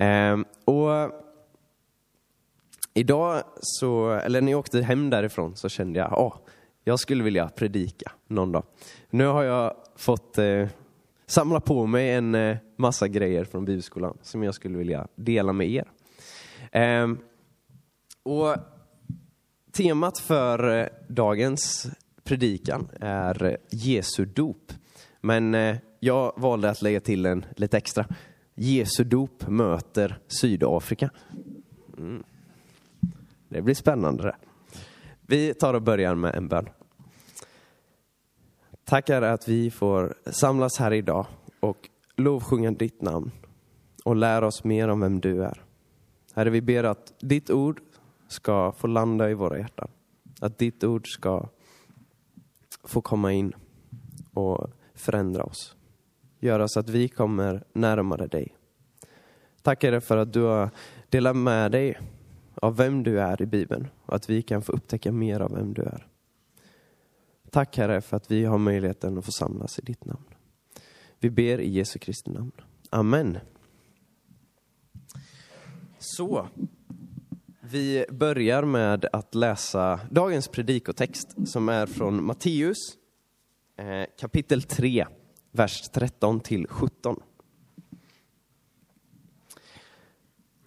Ehm, och idag, så, eller när jag åkte hem därifrån, så kände jag att jag skulle vilja predika någon dag. Nu har jag fått eh, samla på mig en eh, massa grejer från bibelskolan som jag skulle vilja dela med er. Eh, och temat för eh, dagens predikan är Jesu dop. Men eh, jag valde att lägga till en lite extra. Jesu dop möter Sydafrika. Mm. Det blir spännande det. Vi tar och börjar med en bön. Tack Herre att vi får samlas här idag och lovsjunga ditt namn och lära oss mer om vem du är. Herre, vi ber att ditt ord ska få landa i våra hjärtan. Att ditt ord ska få komma in och förändra oss. Göra så att vi kommer närmare dig. Tack Herre för att du har delat med dig av vem du är i Bibeln och att vi kan få upptäcka mer av vem du är. Tack Herre för att vi har möjligheten att få samlas i ditt namn. Vi ber i Jesu Kristi namn. Amen. Så, vi börjar med att läsa dagens predikotext som är från Matteus eh, kapitel 3, vers 13 till 17.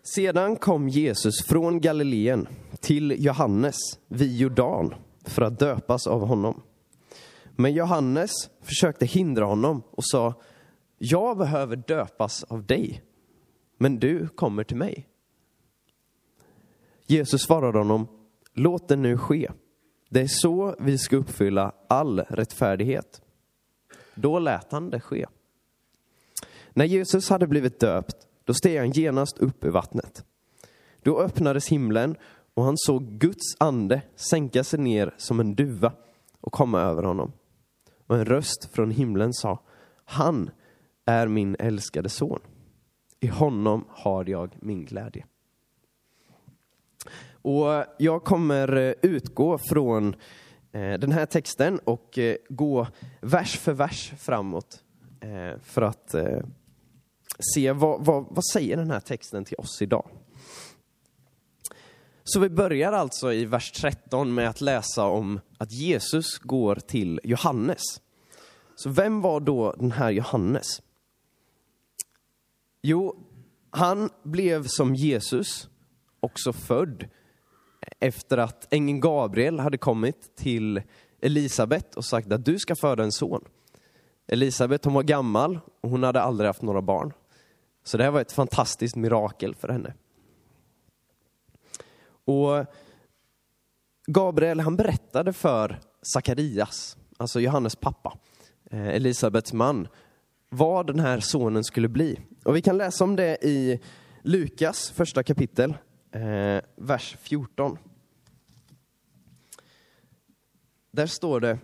Sedan kom Jesus från Galileen till Johannes vid Jordan för att döpas av honom. Men Johannes försökte hindra honom och sa, jag behöver döpas av dig, men du kommer till mig. Jesus svarade honom, låt det nu ske. Det är så vi ska uppfylla all rättfärdighet. Då lät han det ske. När Jesus hade blivit döpt, då steg han genast upp ur vattnet. Då öppnades himlen och han såg Guds ande sänka sig ner som en duva och komma över honom. Och en röst från himlen sa, han är min älskade son. I honom har jag min glädje. Och jag kommer eh, utgå från Eh, den här texten och eh, gå vers för vers framåt eh, för att se vad, vad, vad säger den här texten till oss idag. Så vi börjar alltså i vers 13 med att läsa om att Jesus går till Johannes. Så vem var då den här Johannes? Jo, han blev som Jesus också född efter att ängeln Gabriel hade kommit till Elisabet och sagt att du ska föda en son. Elisabet hon var gammal och hon hade aldrig haft några barn. Så det här var ett fantastiskt mirakel för henne. Och Gabriel han berättade för Sakarias, alltså Johannes pappa, eh, Elisabets man, vad den här sonen skulle bli. Och vi kan läsa om det i Lukas första kapitel, eh, vers 14. Där står det,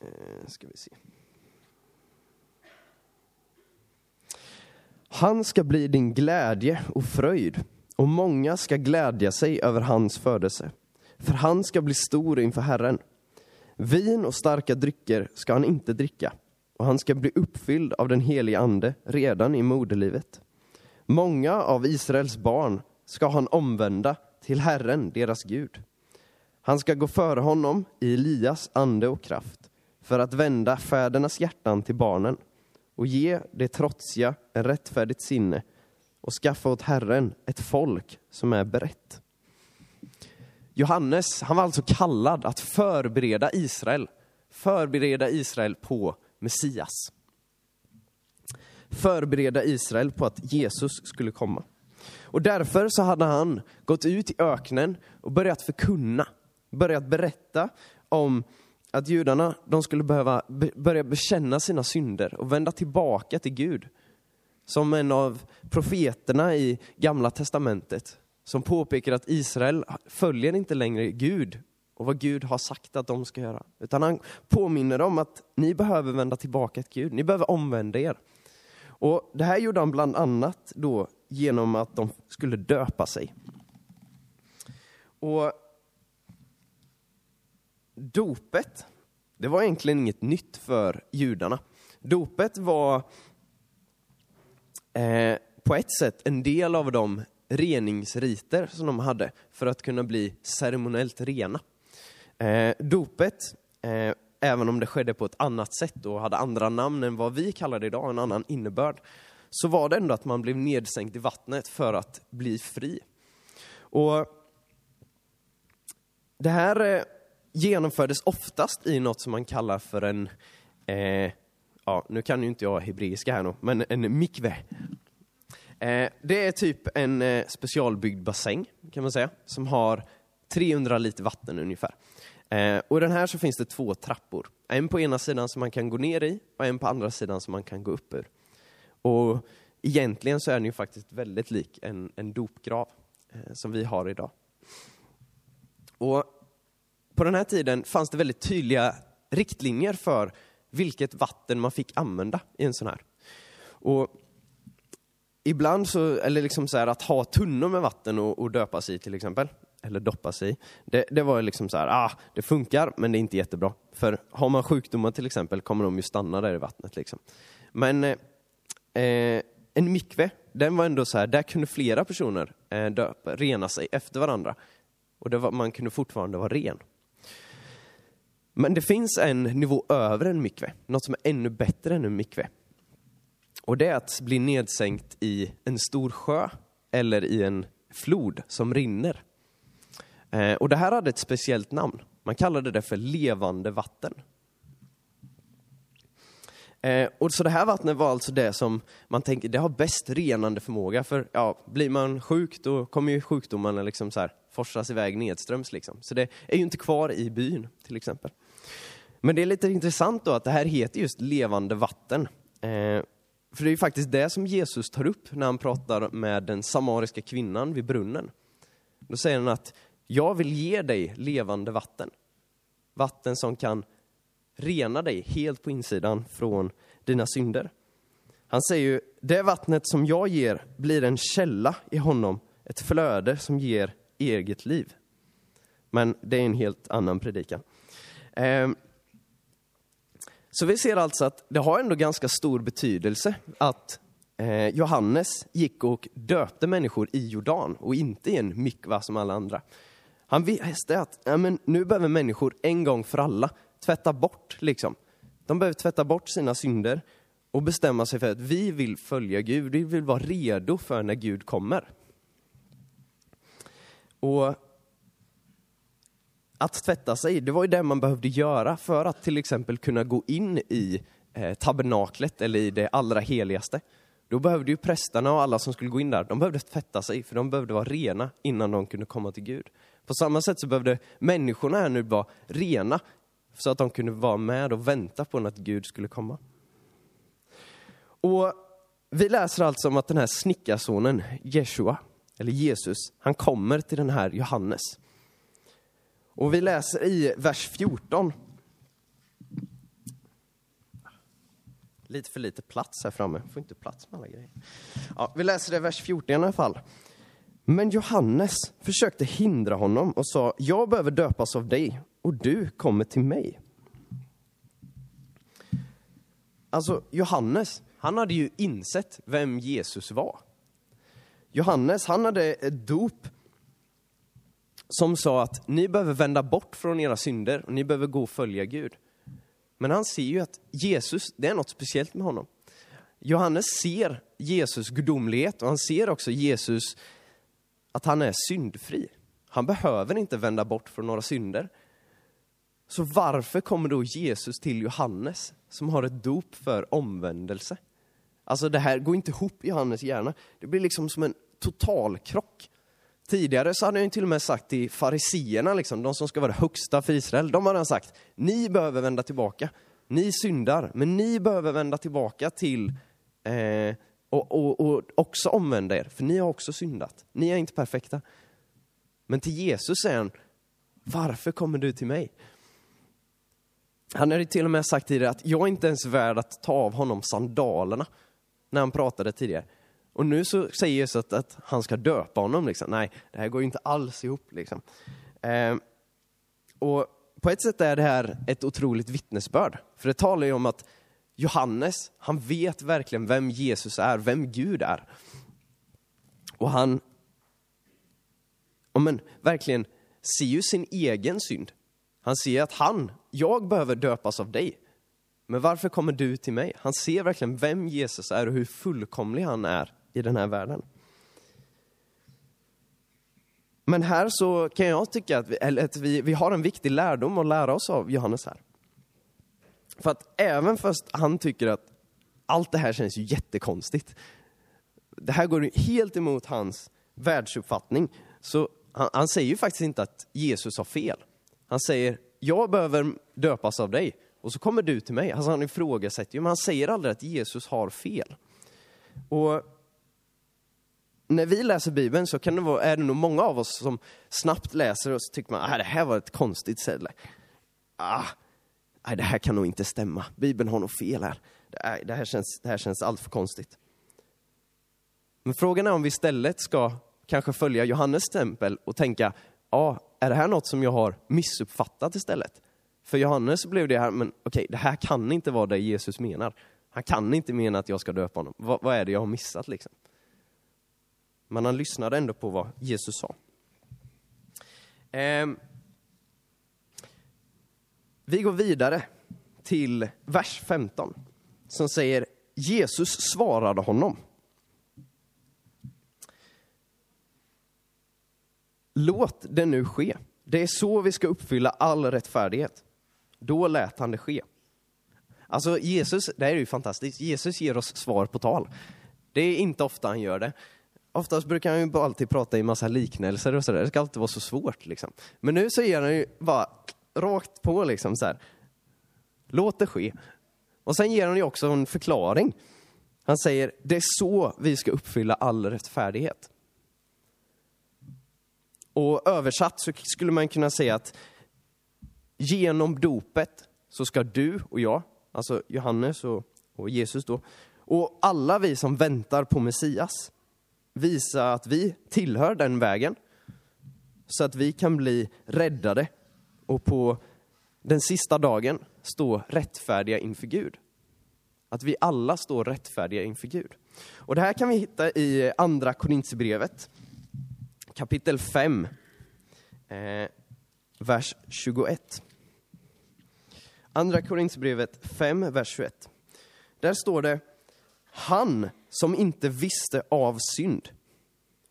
eh, ska vi se. Han ska bli din glädje och fröjd, och många ska glädja sig över hans födelse. För han ska bli stor inför Herren. Vin och starka drycker ska han inte dricka, och han ska bli uppfylld av den helige Ande redan i moderlivet. Många av Israels barn ska han omvända till Herren, deras Gud. Han ska gå före honom i Elias ande och kraft för att vända fädernas hjärtan till barnen och ge det trotsiga en rättfärdigt sinne och skaffa åt Herren ett folk som är berett. Johannes, han var alltså kallad att förbereda Israel, förbereda Israel på Messias förbereda Israel på att Jesus skulle komma. Och därför så hade han gått ut i öknen och börjat förkunna, börjat berätta om att judarna de skulle behöva börja bekänna sina synder och vända tillbaka till Gud. Som en av profeterna i Gamla Testamentet som påpekar att Israel följer inte längre Gud och vad Gud har sagt att de ska göra. Utan han påminner dem att ni behöver vända tillbaka till Gud, ni behöver omvända er. Och Det här gjorde han bland annat då genom att de skulle döpa sig. Och Dopet, det var egentligen inget nytt för judarna. Dopet var eh, på ett sätt en del av de reningsriter som de hade för att kunna bli ceremoniellt rena. Eh, dopet, eh, även om det skedde på ett annat sätt och hade andra namn än vad vi kallar det idag, en annan innebörd, så var det ändå att man blev nedsänkt i vattnet för att bli fri. Och det här eh, genomfördes oftast i något som man kallar för en, eh, ja, nu kan ju inte jag hebreiska här nu, men en mikve. Eh, det är typ en eh, specialbyggd bassäng, kan man säga, som har 300 liter vatten ungefär. Eh, och i den här så finns det två trappor. En på ena sidan som man kan gå ner i och en på andra sidan som man kan gå upp ur. Och egentligen så är den ju faktiskt väldigt lik en, en dopgrav eh, som vi har idag. Och på den här tiden fanns det väldigt tydliga riktlinjer för vilket vatten man fick använda i en sån här. Och ibland så, eller liksom så här, att ha tunnor med vatten och, och döpas i till exempel, eller doppas i, det, det var liksom så här, ah, det funkar men det är inte jättebra. För har man sjukdomar till exempel kommer de ju stanna där i vattnet. Liksom. Men eh, eh en mikve, den var ändå så här, där kunde flera personer eh, döpa, rena sig efter varandra. Och var, man kunde fortfarande vara ren. Men det finns en nivå över en mikve, något som är ännu bättre än en mikve. Och det är att bli nedsänkt i en stor sjö eller i en flod som rinner. Eh, och det här hade ett speciellt namn. Man kallade det för levande vatten. Eh, och så det här vattnet var alltså det som man tänker, det har bäst renande förmåga. För ja, blir man sjuk då kommer ju sjukdomarna liksom så här, forsas iväg nedströms. Liksom. Så det är ju inte kvar i byn till exempel. Men det är lite intressant då att det här heter just levande vatten. Eh, för det är ju faktiskt det som Jesus tar upp när han pratar med den samariska kvinnan vid brunnen. Då säger han att jag vill ge dig levande vatten. Vatten som kan rena dig helt på insidan från dina synder. Han säger ju, det vattnet som jag ger blir en källa i honom, ett flöde som ger eget liv. Men det är en helt annan predikan. Ehm, så vi ser alltså att det har ändå ganska stor betydelse att eh, Johannes gick och döpte människor i Jordan och inte i en mikva som alla andra. Han visste att ja, men nu behöver människor en gång för alla tvätta bort, liksom. De behöver tvätta bort sina synder och bestämma sig för att vi vill följa Gud, vi vill vara redo för när Gud kommer. Och att tvätta sig, det var ju det man behövde göra för att till exempel kunna gå in i eh, tabernaklet eller i det allra heligaste. Då behövde ju prästerna och alla som skulle gå in där, de behövde tvätta sig för de behövde vara rena innan de kunde komma till Gud. På samma sätt så behövde människorna här nu vara rena så att de kunde vara med och vänta på att Gud skulle komma. Och vi läser alltså om att den här snickarsonen, Jeshua, eller Jesus, han kommer till den här Johannes. Och vi läser i vers 14. Lite för lite plats här framme, får inte plats med alla grejer. Ja, vi läser det i vers 14 i alla fall. Men Johannes försökte hindra honom och sa, jag behöver döpas av dig och du kommer till mig. Alltså, Johannes, han hade ju insett vem Jesus var. Johannes, han hade ett dop som sa att ni behöver vända bort från era synder och ni behöver gå och följa Gud. Men han ser ju att Jesus, det är något speciellt med honom. Johannes ser Jesus gudomlighet och han ser också Jesus att han är syndfri. Han behöver inte vända bort från några synder. Så varför kommer då Jesus till Johannes som har ett dop för omvändelse? Alltså det här går inte ihop i Johannes hjärna. Det blir liksom som en total krock. Tidigare så hade han till och med sagt till fariseerna, liksom, de som ska vara det högsta för Israel, de hade han sagt, ni behöver vända tillbaka. Ni syndar, men ni behöver vända tillbaka till eh, och, och, och också omvända er, för ni har också syndat. Ni är inte perfekta. Men till Jesus säger han, varför kommer du till mig? Han hade till och med sagt tidigare att jag är inte ens värd att ta av honom sandalerna, när han pratade tidigare. Och nu så säger Jesus att, att han ska döpa honom. Liksom. Nej, det här går ju inte alls ihop. Liksom. Eh, och på ett sätt är det här ett otroligt vittnesbörd. För det talar ju om att Johannes, han vet verkligen vem Jesus är, vem Gud är. Och han ja, men, verkligen ser ju sin egen synd. Han ser att han, jag behöver döpas av dig. Men varför kommer du till mig? Han ser verkligen vem Jesus är och hur fullkomlig han är i den här världen. Men här så kan jag tycka att, vi, eller att vi, vi har en viktig lärdom att lära oss av Johannes här. För att även fast han tycker att allt det här känns ju jättekonstigt. Det här går helt emot hans världsuppfattning. Så han, han säger ju faktiskt inte att Jesus har fel. Han säger, jag behöver döpas av dig och så kommer du till mig. Alltså han ifrågasätter ju, men han säger aldrig att Jesus har fel. Och när vi läser Bibeln så kan det vara, är det nog många av oss som snabbt läser och så tycker man, ah, det här var ett konstigt ställe. Ah, nej, det här kan nog inte stämma. Bibeln har nog fel här. Det, det här känns, det här känns allt för konstigt. Men frågan är om vi istället ska kanske följa Johannes tempel och tänka, ja, är det här något som jag har missuppfattat istället? För Johannes blev det här, men okej, det här kan inte vara det Jesus menar. Han kan inte mena att jag ska döpa honom. vad, vad är det jag har missat liksom? Men han lyssnade ändå på vad Jesus sa. Eh, vi går vidare till vers 15 som säger Jesus svarade honom. Låt det nu ske. Det är så vi ska uppfylla all rättfärdighet. Då lät han det ske. Alltså Jesus, det här är ju fantastiskt, Jesus ger oss svar på tal. Det är inte ofta han gör det. Oftast brukar han ju alltid prata i massa liknelser och sådär, det ska alltid vara så svårt liksom. Men nu så ger han ju bara rakt på liksom så här. Låt det ske. Och sen ger han ju också en förklaring. Han säger, det är så vi ska uppfylla all rättfärdighet. Och översatt så skulle man kunna säga att genom dopet så ska du och jag, alltså Johannes och, och Jesus då, och alla vi som väntar på Messias, visa att vi tillhör den vägen, så att vi kan bli räddade och på den sista dagen stå rättfärdiga inför Gud. Att vi alla står rättfärdiga inför Gud. Och det här kan vi hitta i Andra Korinthierbrevet, kapitel 5, eh, vers 21. Andra Korinthierbrevet 5, vers 21. Där står det, han som inte visste av synd,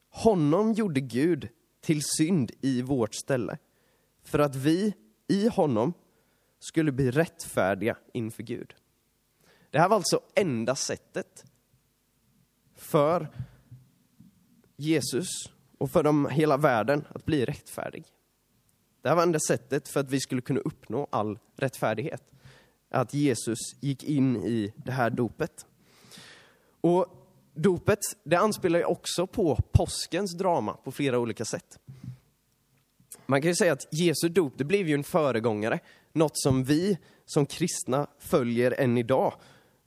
honom gjorde Gud till synd i vårt ställe, för att vi i honom skulle bli rättfärdiga inför Gud. Det här var alltså enda sättet för Jesus och för dem, hela världen att bli rättfärdig. Det här var enda sättet för att vi skulle kunna uppnå all rättfärdighet. Att Jesus gick in i det här dopet. Och dopet, det anspelar ju också på påskens drama på flera olika sätt. Man kan ju säga att Jesu dop, det blev ju en föregångare. Något som vi som kristna följer än idag.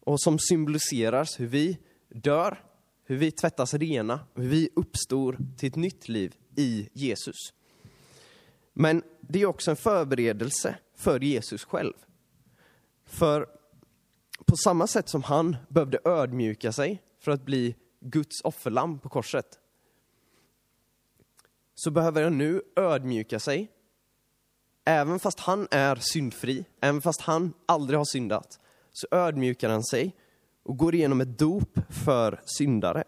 Och som symboliserar hur vi dör, hur vi tvättas rena, hur vi uppstår till ett nytt liv i Jesus. Men det är också en förberedelse för Jesus själv. För på samma sätt som han behövde ödmjuka sig för att bli Guds offerlamm på korset, så behöver han nu ödmjuka sig, även fast han är syndfri, även fast han aldrig har syndat, så ödmjukar han sig och går igenom ett dop för syndare.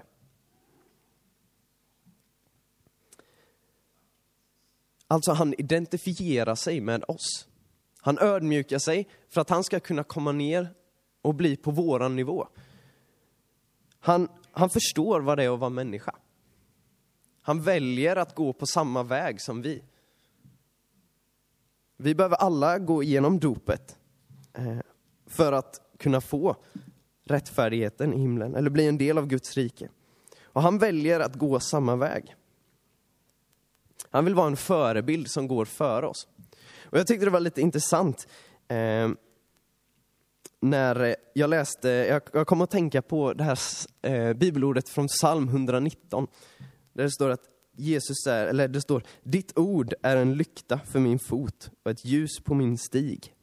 Alltså han identifierar sig med oss. Han ödmjukar sig för att han ska kunna komma ner och bli på våran nivå. Han, han förstår vad det är att vara människa. Han väljer att gå på samma väg som vi. Vi behöver alla gå igenom dopet eh, för att kunna få rättfärdigheten i himlen, eller bli en del av Guds rike. Och han väljer att gå samma väg. Han vill vara en förebild som går före oss. Och jag tyckte det var lite intressant eh, när jag läste, jag, jag kom att tänka på det här eh, bibelordet från psalm 119. Där det står att Jesus är, eller det står, ditt ord är en lykta för min fot och ett ljus på min stig.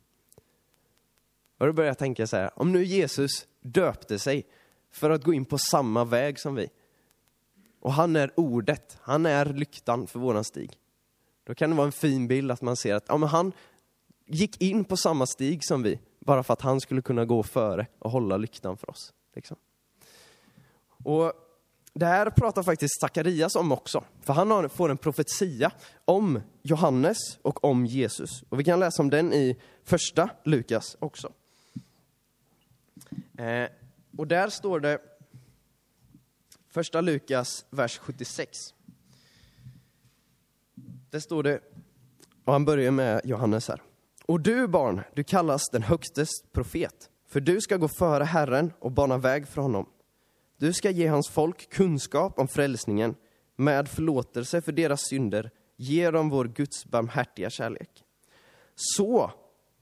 Och då börjar jag tänka så här, om nu Jesus döpte sig för att gå in på samma väg som vi, och han är ordet, han är lyktan för våran stig. Då kan det vara en fin bild att man ser att ja, men han gick in på samma stig som vi, bara för att han skulle kunna gå före och hålla lyktan för oss. Liksom. Och det här pratar faktiskt Sakarias om också, för han får en profetia om Johannes och om Jesus. Och vi kan läsa om den i första Lukas också. Eh, och där står det, första Lukas, vers 76. Där står det, och han börjar med Johannes här. Och du barn, du kallas den högstes profet, för du ska gå före Herren och bana väg för honom. Du ska ge hans folk kunskap om frälsningen med förlåtelse för deras synder, ge dem vår Guds barmhärtiga kärlek. Så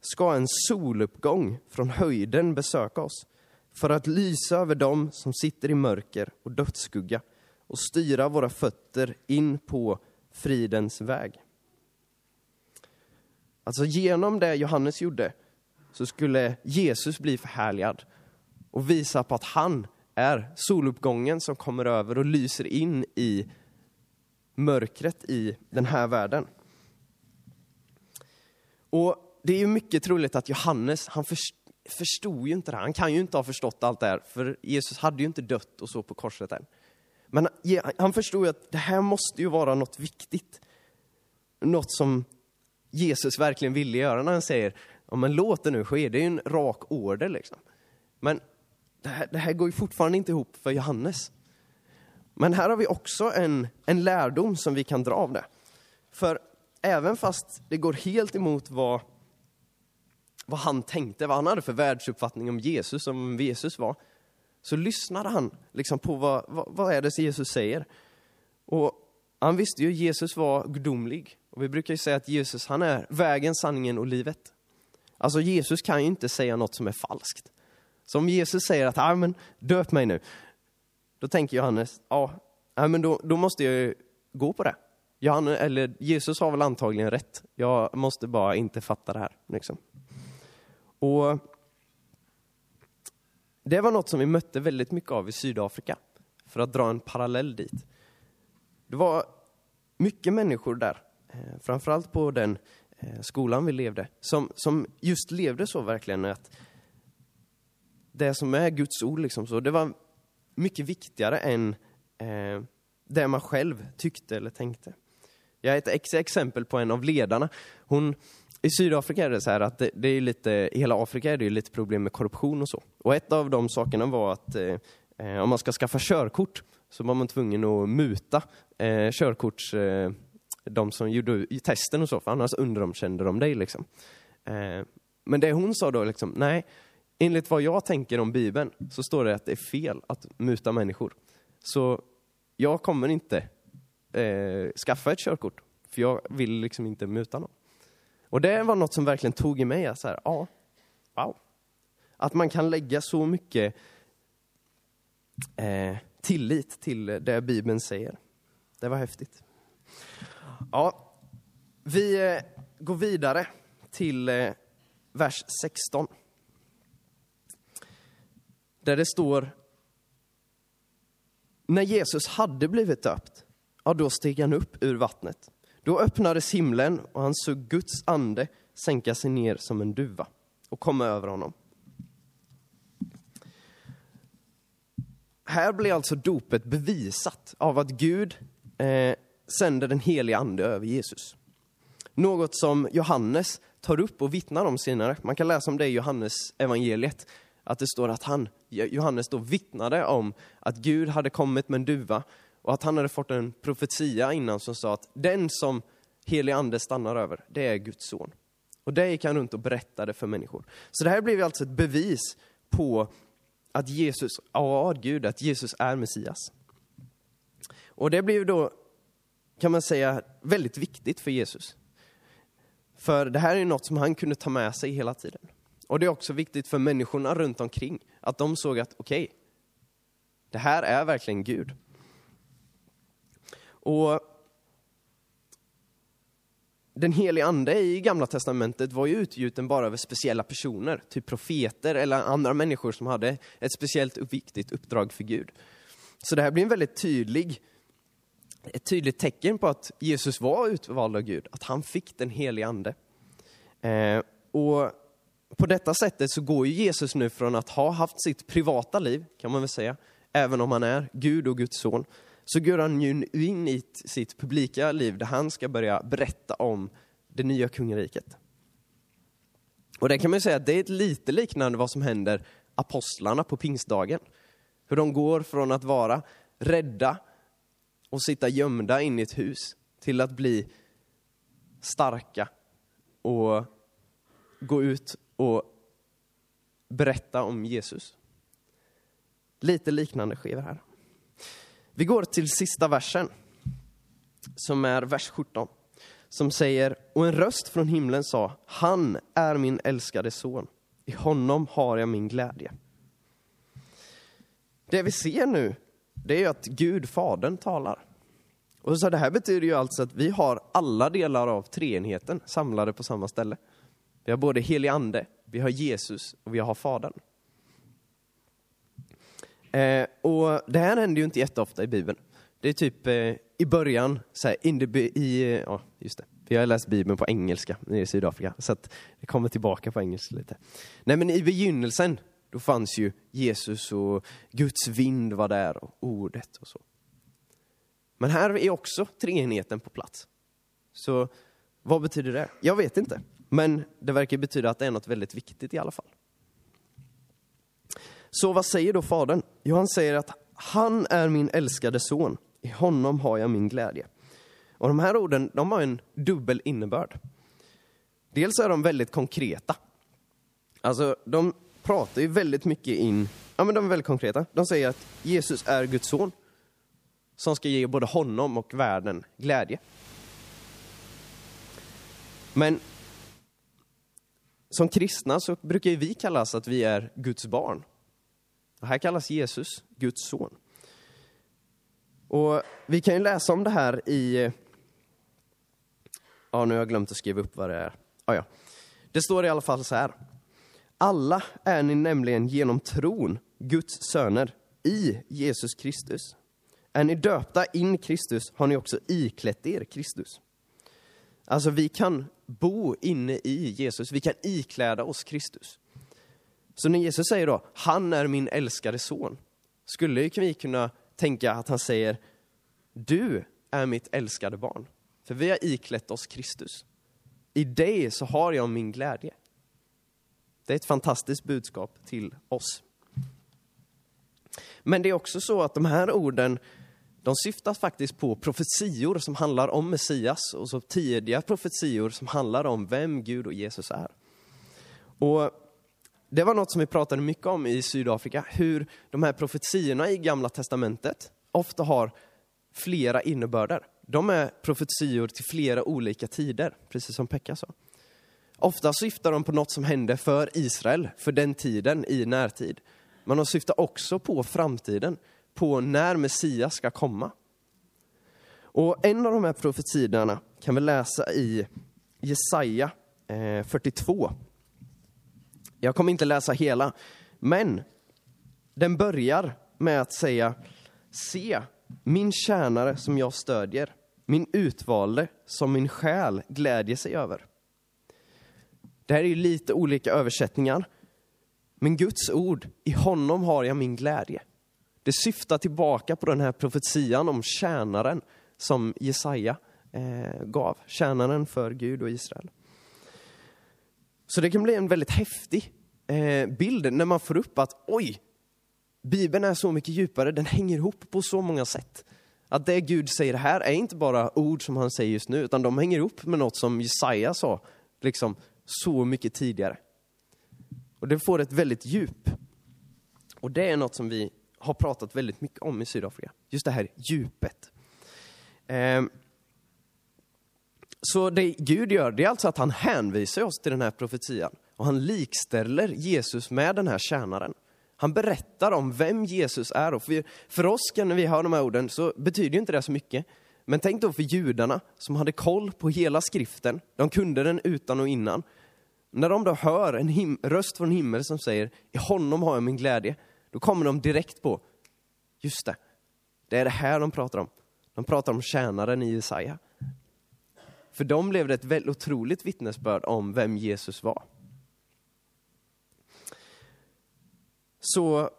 ska en soluppgång från höjden besöka oss för att lysa över dem som sitter i mörker och dödsskugga och styra våra fötter in på fridens väg. Alltså genom det Johannes gjorde så skulle Jesus bli förhärligad och visa på att han är soluppgången som kommer över och lyser in i mörkret i den här världen. Och det är ju mycket troligt att Johannes, han förstod ju inte det här. Han kan ju inte ha förstått allt det här, för Jesus hade ju inte dött och så på korset än. Men han förstod ju att det här måste ju vara något viktigt. Något som Jesus verkligen ville göra när han säger, ja men låt det nu ske, det är ju en rak order liksom. Men det här, det här går ju fortfarande inte ihop för Johannes. Men här har vi också en, en lärdom som vi kan dra av det. För även fast det går helt emot vad, vad han tänkte, vad han hade för världsuppfattning om Jesus, om Jesus var, så lyssnade han liksom på vad, vad, vad är det Jesus säger. Och han visste ju att Jesus var gudomlig. Och vi brukar ju säga att Jesus, han är vägen, sanningen och livet. Alltså Jesus kan ju inte säga något som är falskt. Så om Jesus säger att, ah, men döp mig nu. Då tänker Johannes, ja, men då, då måste jag ju gå på det. Johannes, eller Jesus har väl antagligen rätt. Jag måste bara inte fatta det här. Liksom. Och det var något som vi mötte väldigt mycket av i Sydafrika, för att dra en parallell dit. Det var mycket människor där, eh, framförallt på den eh, skolan vi levde, som, som just levde så verkligen att det som är Guds ord, liksom så, det var mycket viktigare än eh, det man själv tyckte eller tänkte. Jag är ett exempel på en av ledarna. Hon, I Sydafrika är det så här att det, det, är lite, i hela Afrika är det lite problem med korruption och så. Och ett av de sakerna var att eh, eh om man ska skaffa körkort så var man tvungen att muta eh, körkorts, eh, de som gjorde testen och så, för annars underkände de dig. Liksom. Eh, men det hon sa då, liksom, nej, enligt vad jag tänker om Bibeln så står det att det är fel att muta människor. Så jag kommer inte eh, skaffa ett körkort, för jag vill liksom inte muta någon. Och det var något som verkligen tog i mig, så här, ja, wow. Att man kan lägga så mycket eh, tillit till det Bibeln säger. Det var häftigt. Ja, vi eh, går vidare till eh, vers 16 där det står när Jesus hade blivit döpt, ja då steg han upp ur vattnet. Då öppnades himlen och han såg Guds ande sänka sig ner som en duva och komma över honom. Här blir alltså dopet bevisat av att Gud eh, sänder den heliga ande över Jesus. Något som Johannes tar upp och vittnar om senare. Man kan läsa om det i Johannes evangeliet att det står att han, Johannes då vittnade om att Gud hade kommit med en duva och att han hade fått en profetia innan som sa att den som helig ande stannar över, det är Guds son. Och det gick han runt och berättade för människor. Så det här blev alltså ett bevis på att Jesus, är Gud, att Jesus är Messias. Och det blev då, kan man säga, väldigt viktigt för Jesus. För det här är något som han kunde ta med sig hela tiden. Och det är också viktigt för människorna runt omkring, att de såg att okej, okay, det här är verkligen Gud. Och den heliga ande i Gamla Testamentet var ju utgjuten bara över speciella personer, typ profeter eller andra människor som hade ett speciellt viktigt uppdrag för Gud. Så det här blir en väldigt tydlig ett tydligt tecken på att Jesus var utvald av Gud, att han fick den helige ande. Eh, och på detta sättet så går ju Jesus nu från att ha haft sitt privata liv, kan man väl säga, även om han är Gud och Guds son, så går han ju in i sitt publika liv där han ska börja berätta om det nya kungariket. Och det kan man säga att det är lite liknande vad som händer apostlarna på pingstdagen. Hur de går från att vara rädda och sitta gömda in i ett hus till att bli starka och gå ut och berätta om Jesus. Lite liknande sker här. Vi går till sista versen, som är vers 17, som säger, och en röst från himlen sa, han är min älskade son, i honom har jag min glädje. Det vi ser nu, det är att Gud, Fadern, talar. Och så det här betyder ju alltså att vi har alla delar av treenheten samlade på samma ställe. Vi har både helig ande, vi har Jesus och vi har Fadern. Eh, och det här händer ju inte jätteofta i Bibeln. Det är typ eh, i början, så här, in the, i, eh, ja just det, vi har läst Bibeln på engelska nere i Sydafrika, så att det kommer tillbaka på engelska lite. Nej men i begynnelsen, då fanns ju Jesus och Guds vind var där och ordet och så. Men här är också treenigheten på plats. Så vad betyder det? Jag vet inte. Men det verkar betyda att det är något väldigt viktigt i alla fall. Så vad säger då Fadern? Jo, han säger att han är min älskade son. I honom har jag min glädje. Och de här orden, de har en dubbel innebörd. Dels är de väldigt konkreta. Alltså, de pratar ju väldigt mycket in, ja men de är väldigt konkreta. De säger att Jesus är Guds son, som ska ge både honom och världen glädje. Men som kristna så brukar vi kallas att vi är Guds barn. Och här kallas Jesus Guds son. Och vi kan ju läsa om det här i... Ja, nu har jag glömt att skriva upp vad det är. Ja, ja. Det står i alla fall så här. Alla är ni nämligen genom tron Guds söner i Jesus Kristus. Är ni döpta in Kristus har ni också iklätt er Kristus. Alltså vi kan bo inne i Jesus, vi kan ikläda oss Kristus. Så när Jesus säger då, han är min älskade son, skulle vi kunna tänka att han säger, du är mitt älskade barn. För vi har iklätt oss Kristus. I dig så har jag min glädje. Det är ett fantastiskt budskap till oss. Men det är också så att de här orden de syftar faktiskt på profetior som handlar om Messias och så tidiga profetior som handlar om vem Gud och Jesus är. Och det var något som vi pratade mycket om i Sydafrika, hur de här profetiorna i Gamla Testamentet ofta har flera innebörder. De är profetior till flera olika tider, precis som Pekka sa. Ofta syftar de på något som hände för Israel, för den tiden i närtid. Men de syftar också på framtiden, på när Messias ska komma. Och en av de här profetiorna kan vi läsa i Jesaja eh, 42. Jag kommer inte läsa hela, men den börjar med att säga Se, min tjänare som jag stödjer, min utvalde som min själ glädjer sig över. Det här är ju lite olika översättningar, men Guds ord, i honom har jag min glädje. Det syftar tillbaka på den här profetian om tjänaren som Jesaja eh, gav. Tjänaren för Gud och Israel. Så det kan bli en väldigt häftig eh, bild när man får upp att oj, Bibeln är så mycket djupare, den hänger ihop på så många sätt. Att det Gud säger här är inte bara ord som han säger just nu, utan de hänger ihop med något som Jesaja sa liksom så mycket tidigare. Och det får ett väldigt djup. Och det är något som vi har pratat väldigt mycket om i Sydafrika. Just det här djupet. Eh, så det Gud gör, det är alltså att han hänvisar oss till den här profetian och han likställer Jesus med den här tjänaren. Han berättar om vem Jesus är. Och för, för oss, när vi hör de här orden, så betyder inte det så mycket. Men tänk då för judarna som hade koll på hela skriften. De kunde den utan och innan. När de då hör en röst från himmel som säger, i honom har jag min glädje. Då kommer de direkt på, just det, det är det här de pratar om. De pratar om tjänaren i Jesaja. För dem blev det ett väldigt otroligt vittnesbörd om vem Jesus var. Så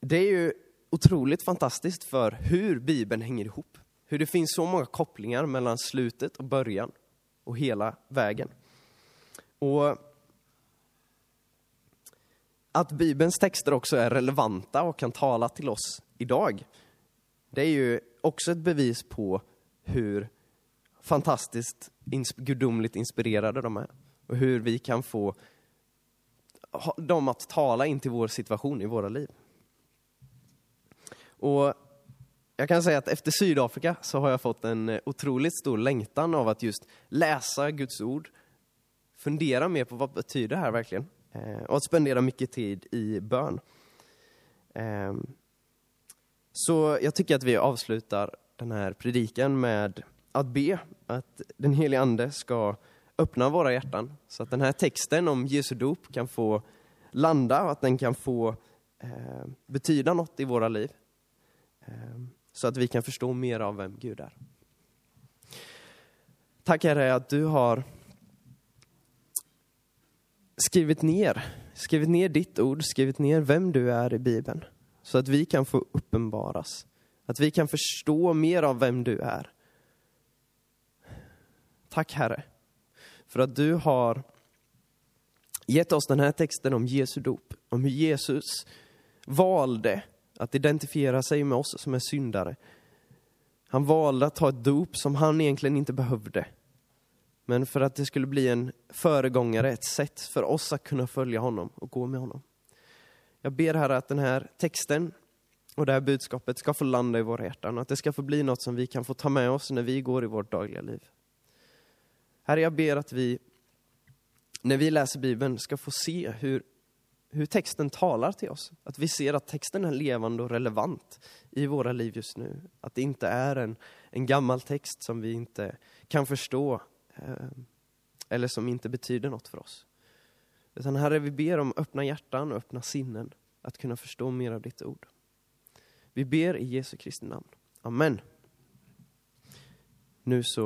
det är ju otroligt fantastiskt för hur Bibeln hänger ihop. Hur det finns så många kopplingar mellan slutet och början och hela vägen. Och att Bibelns texter också är relevanta och kan tala till oss idag, det är ju också ett bevis på hur fantastiskt gudomligt inspirerade de är. Och hur vi kan få dem att tala in till vår situation i våra liv. Och jag kan säga att efter Sydafrika så har jag fått en eh, otroligt stor längtan av att just läsa Guds ord, fundera mer på vad betyder det här verkligen? Eh, och att spendera mycket tid i bön. Eh, så jag tycker att vi avslutar den här predikan med att be att den helige Ande ska öppna våra hjärtan så att den här texten om Jesu dop kan få landa och att den kan få eh, betyda något i våra liv. Eh, så att vi kan förstå mer av vem Gud är. Tack Herre att du har skrivit ner, skrivit ner ditt ord, skrivit ner vem du är i Bibeln. Så att vi kan få uppenbaras. Att vi kan förstå mer av vem du är. Tack Herre, för att du har gett oss den här texten om Jesu dop, om hur Jesus valde att identifiera sig med oss som är syndare. Han valde att ta ett dop som han egentligen inte behövde. Men för att det skulle bli en föregångare, ett sätt för oss att kunna följa honom och gå med honom. Jag ber här att den här texten och det här budskapet ska få landa i våra hjärtan och att det ska få bli något som vi kan få ta med oss när vi går i vårt dagliga liv. Herre, jag ber att vi, när vi läser Bibeln, ska få se hur, hur texten talar till oss. Att vi ser att texten är levande och relevant i våra liv just nu. Att det inte är en, en gammal text som vi inte kan förstå Eh, eller som inte betyder något för oss. Utan Herre, vi ber om öppna hjärtan och öppna sinnen att kunna förstå mer av ditt ord. Vi ber i Jesu Kristi namn. Amen. Nu så